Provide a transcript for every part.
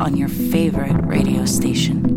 On your favorite radio station.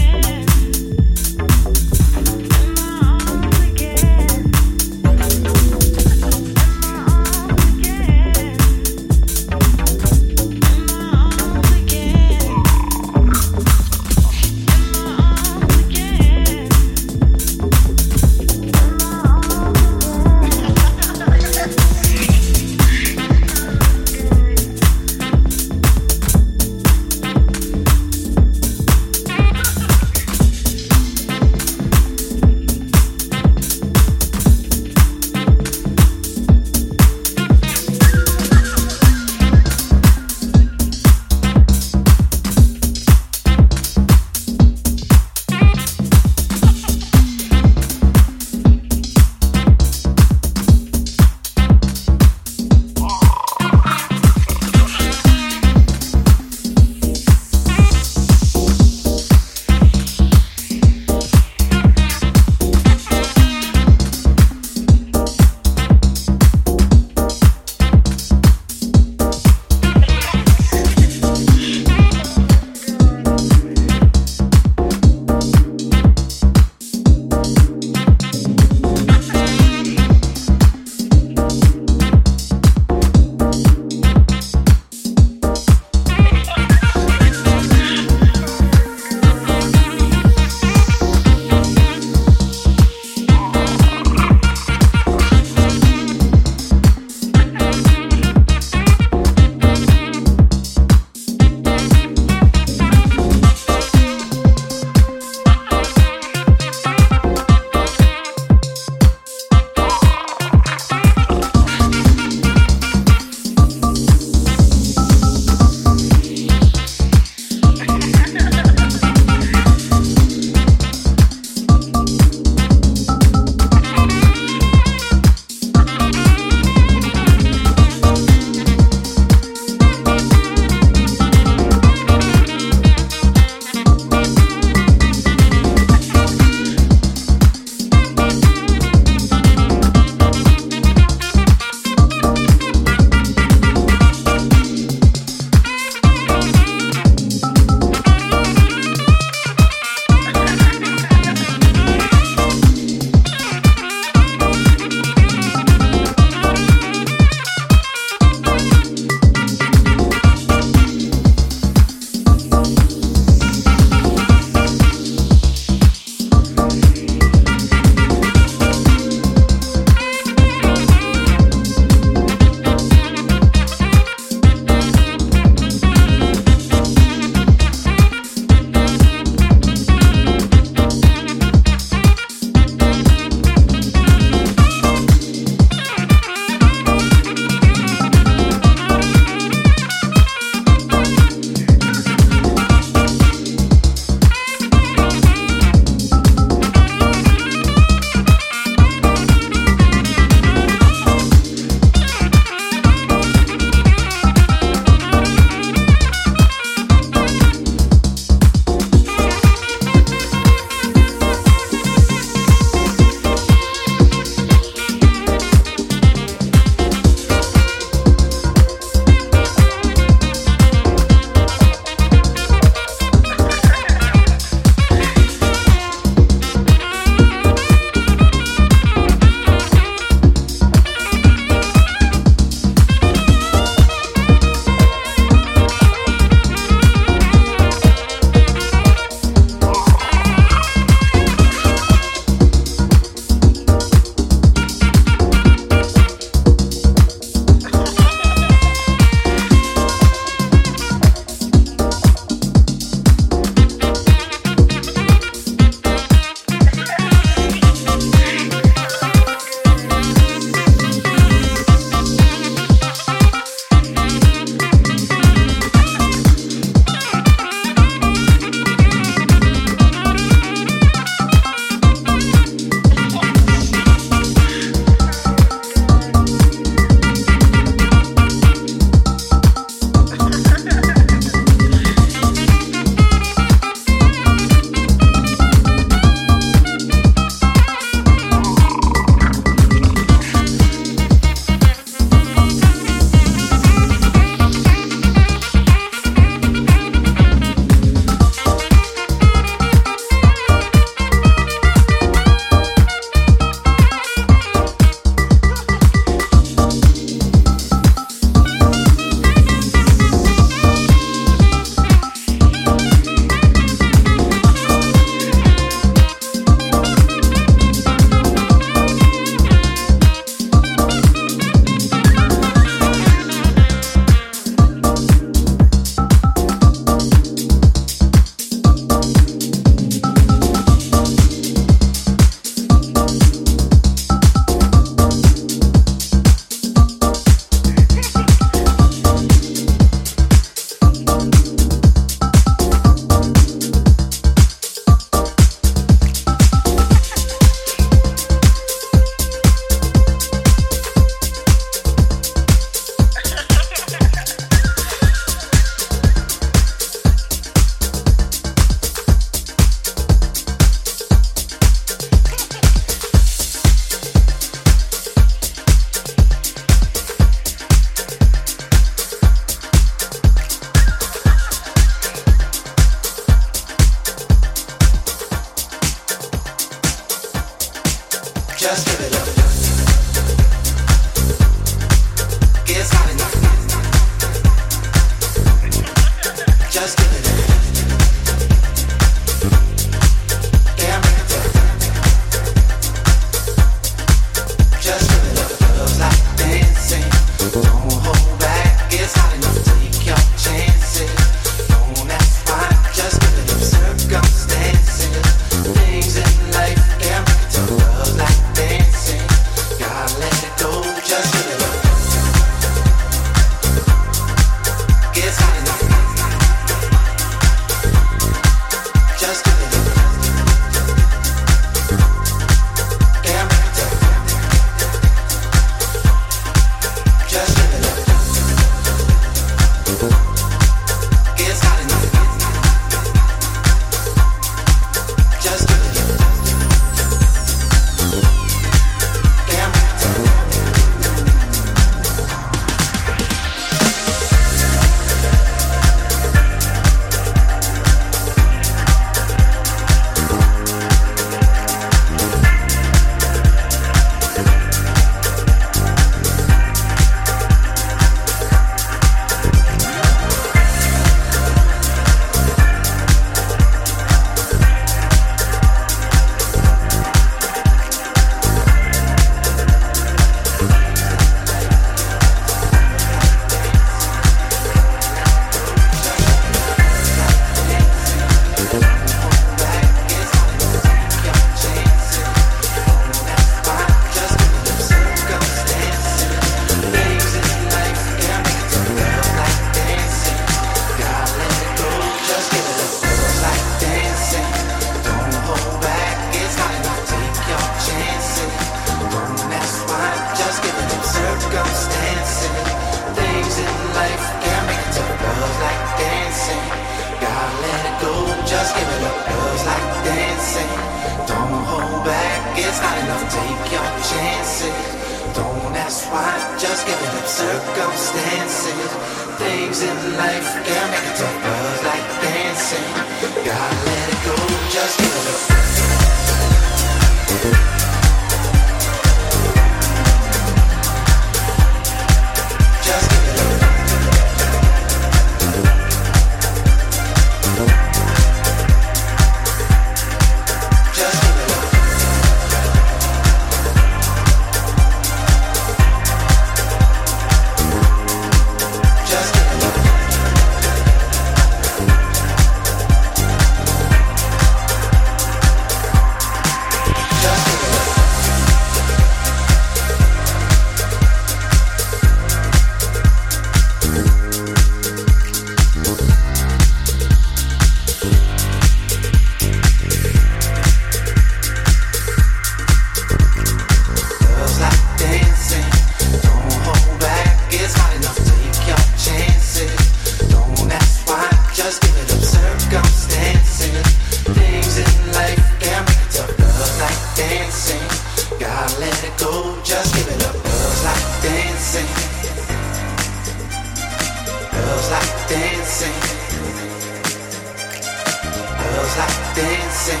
dancing.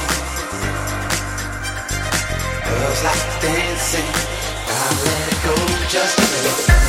Girls like dancing. I let it go just a little.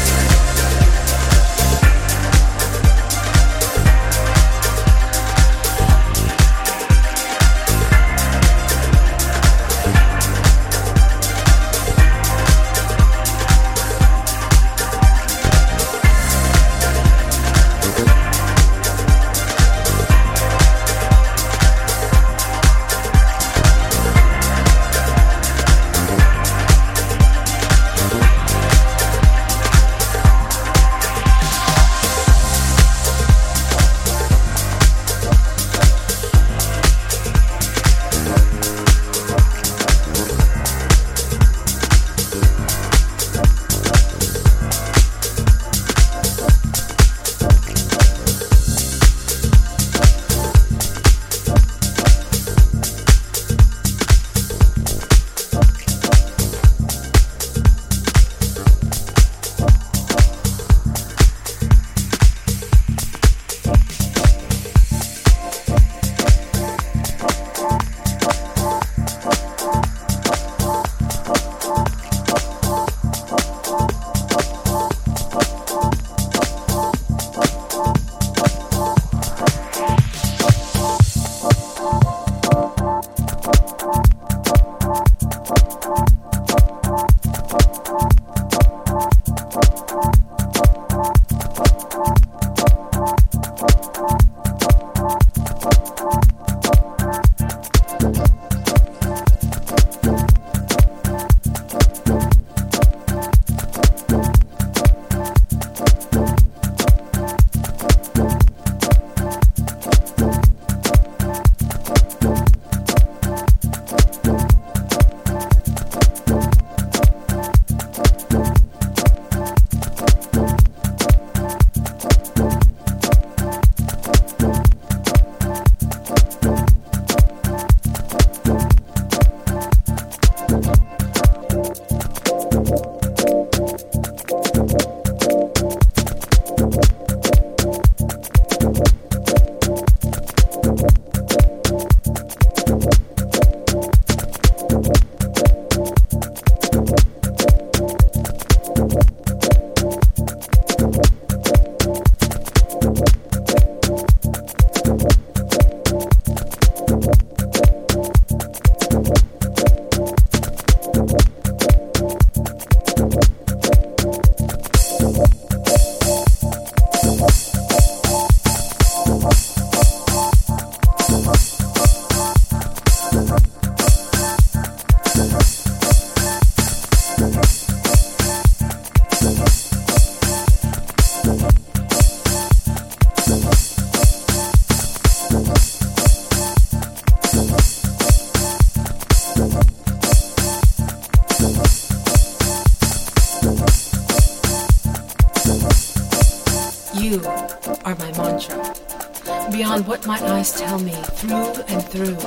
on what my eyes tell me through and through,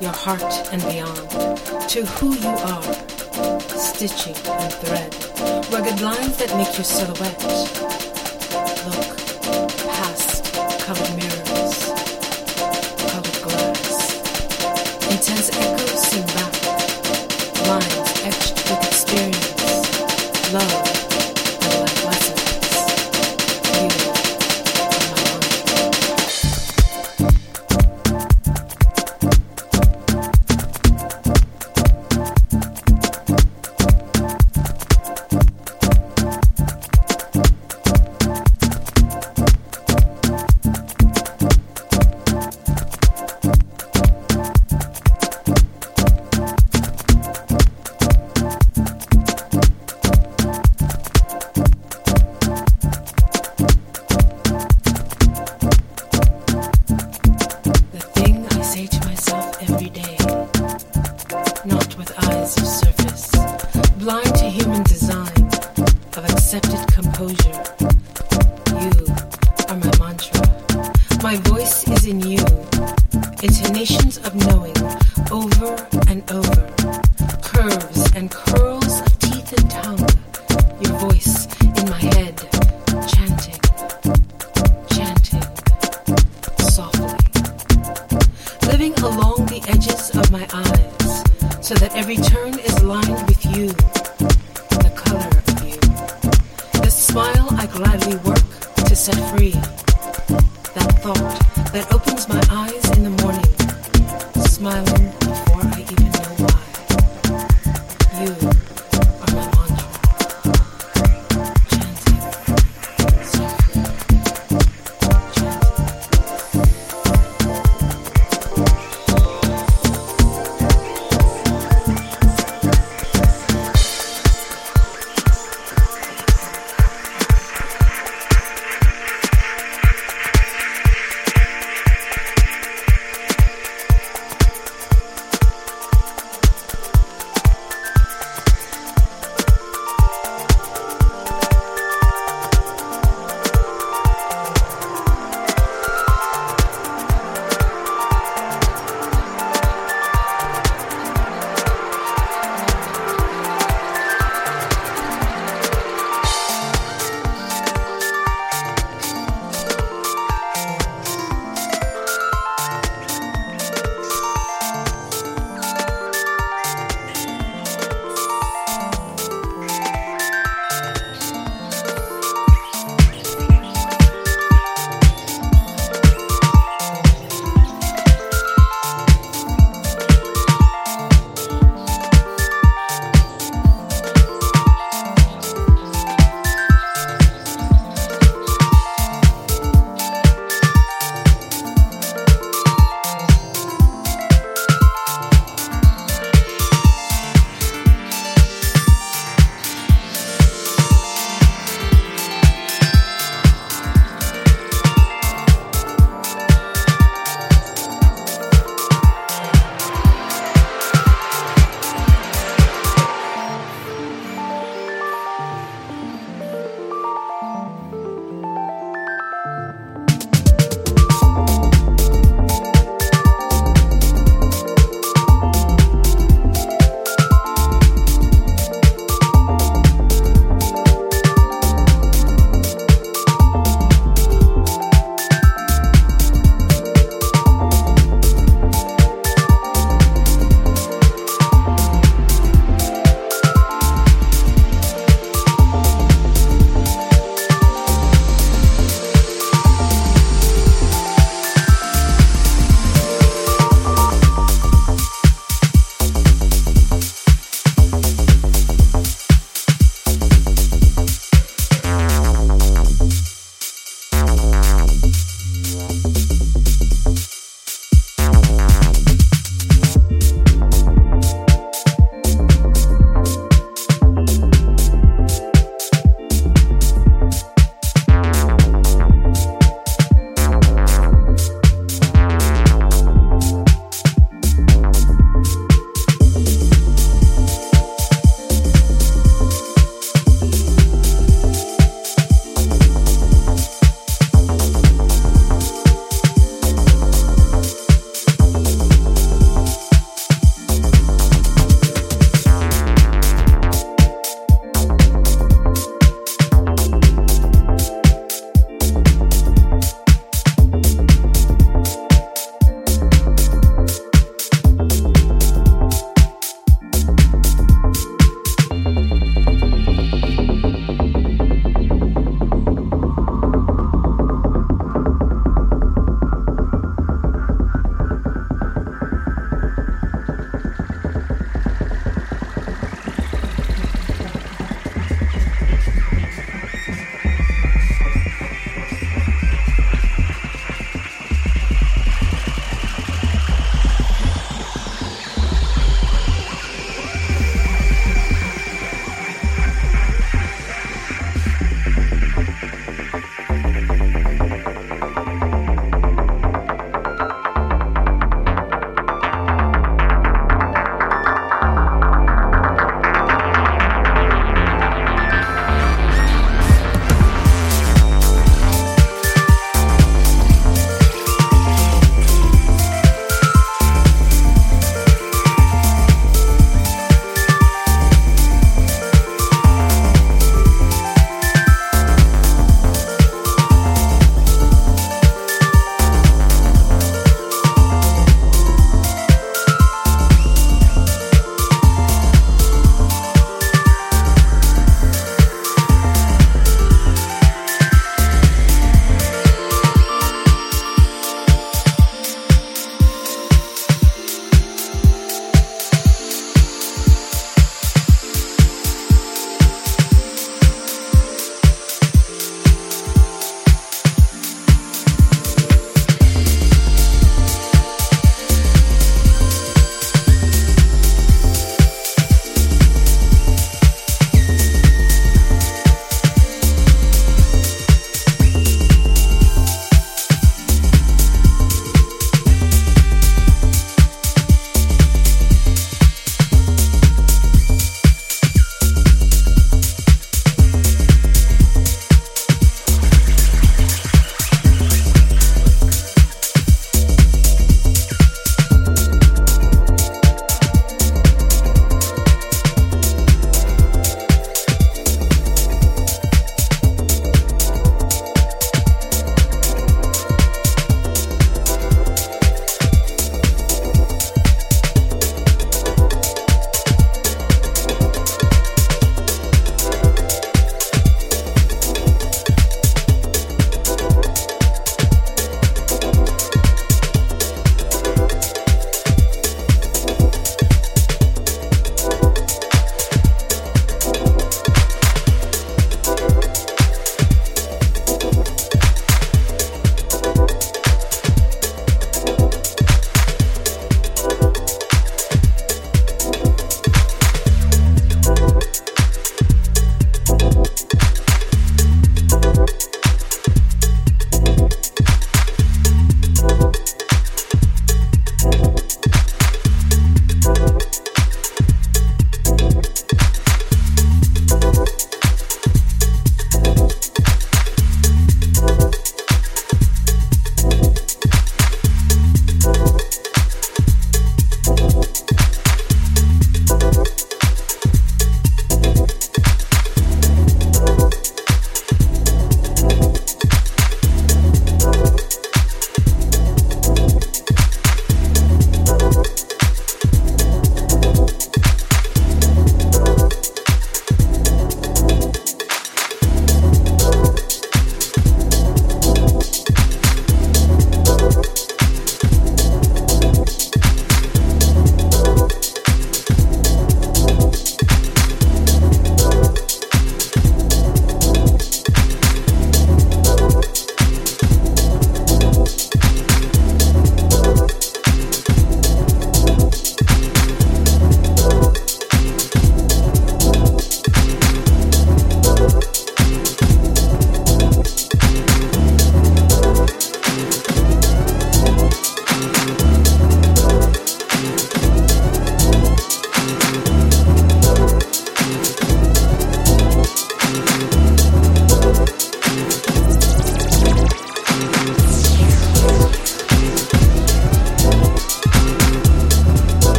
your heart and beyond, to who you are, stitching and thread, rugged lines that make your silhouette. Look past colored mirrors.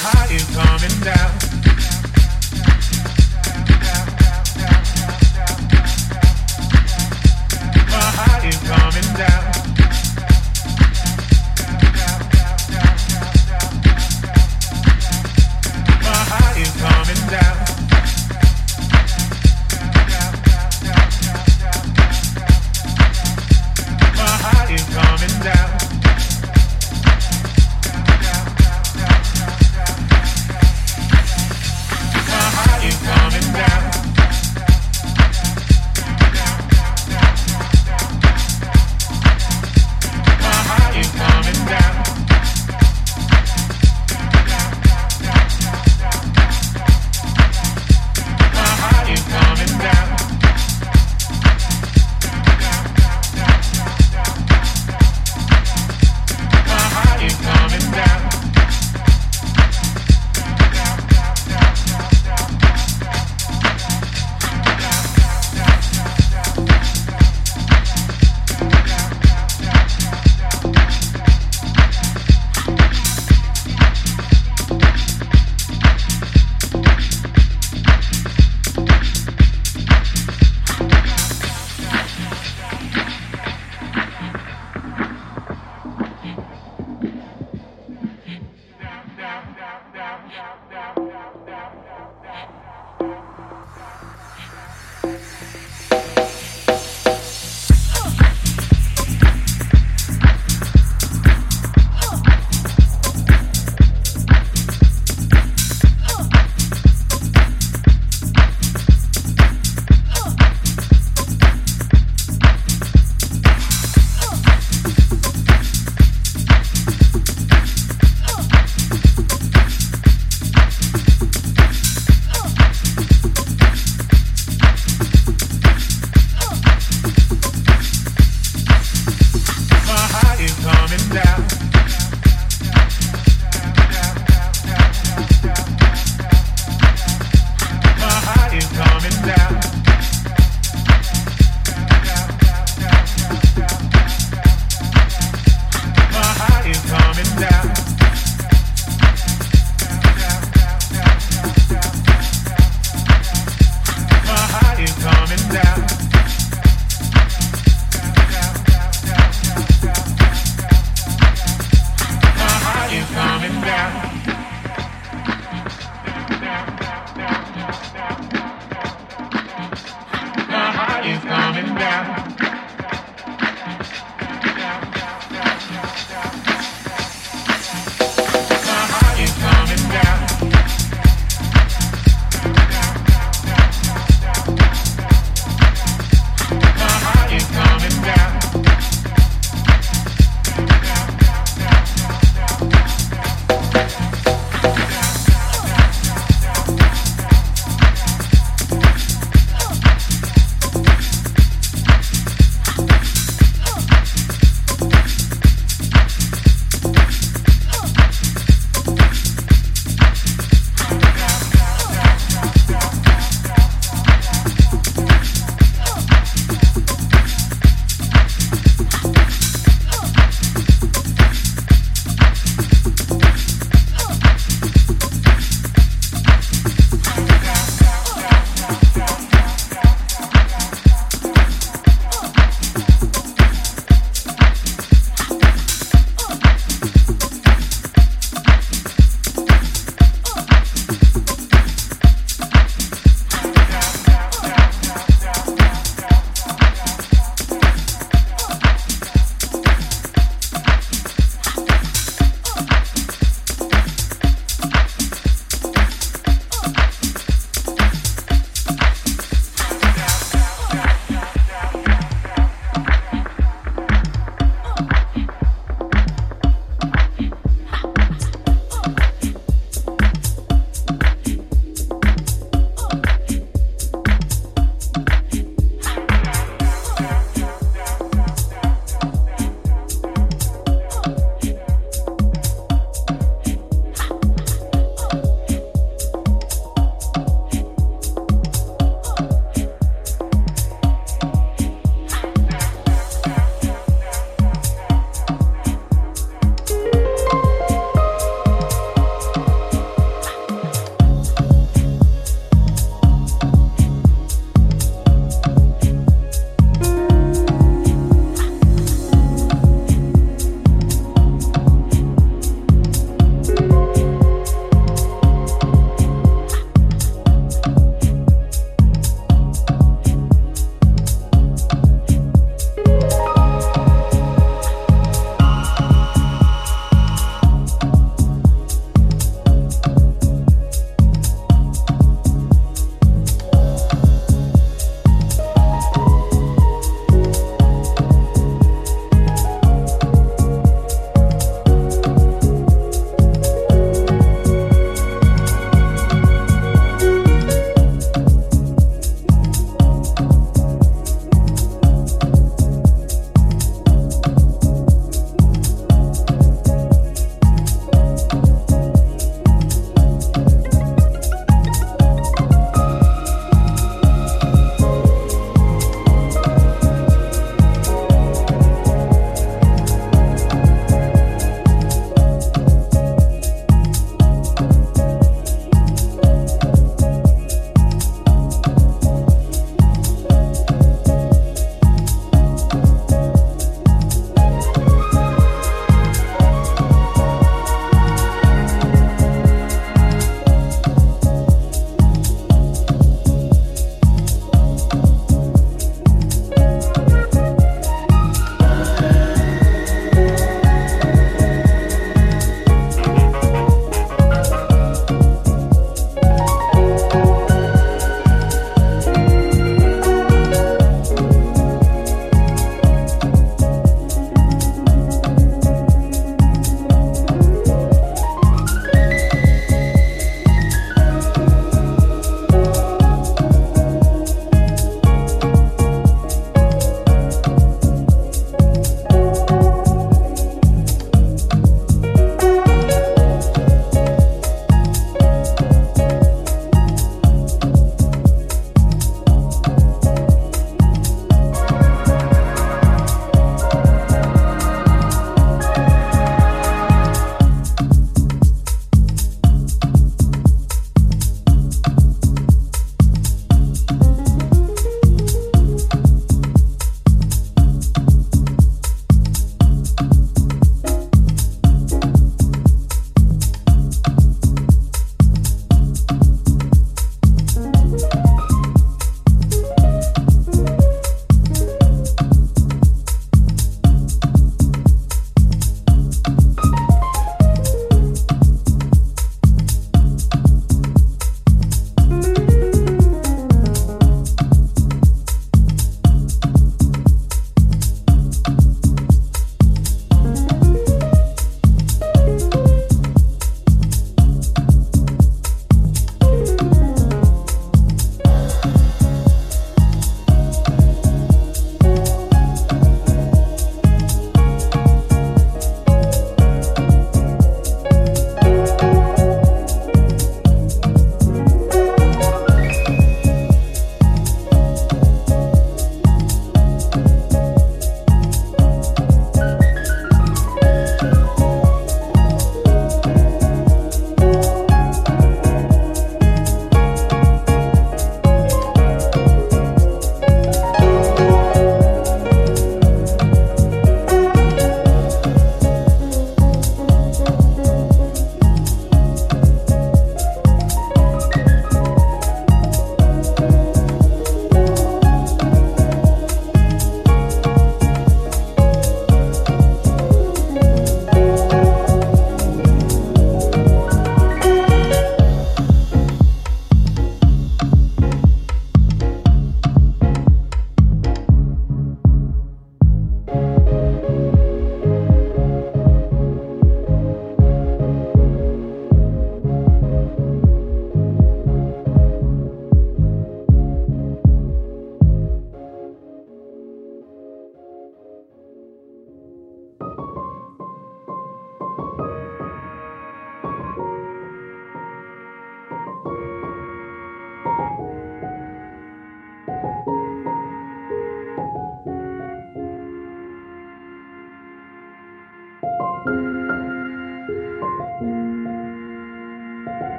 high is coming down.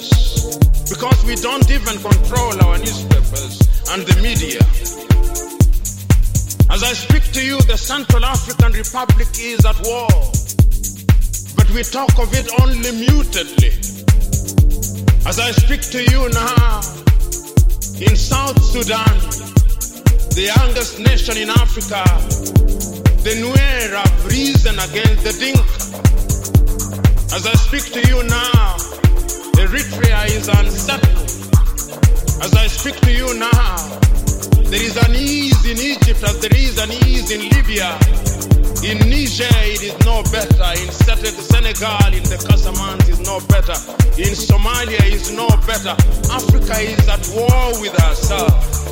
newspapers because we don't even control our newspapers and the media. As I speak to you, the Central African Republic is at war, but we talk of it only mutedly. As I speak to you now, in South Sudan, the youngest nation in Africa, the Nuer have risen against the Dinka. As I speak to you now, Eritrea is unstable. As I speak to you now, there is an ease in Egypt as there is an ease in Libya. In Niger, it is no better. In Senegal, in the Casamance, is no better. In Somalia, it is no better. Africa is at war with herself.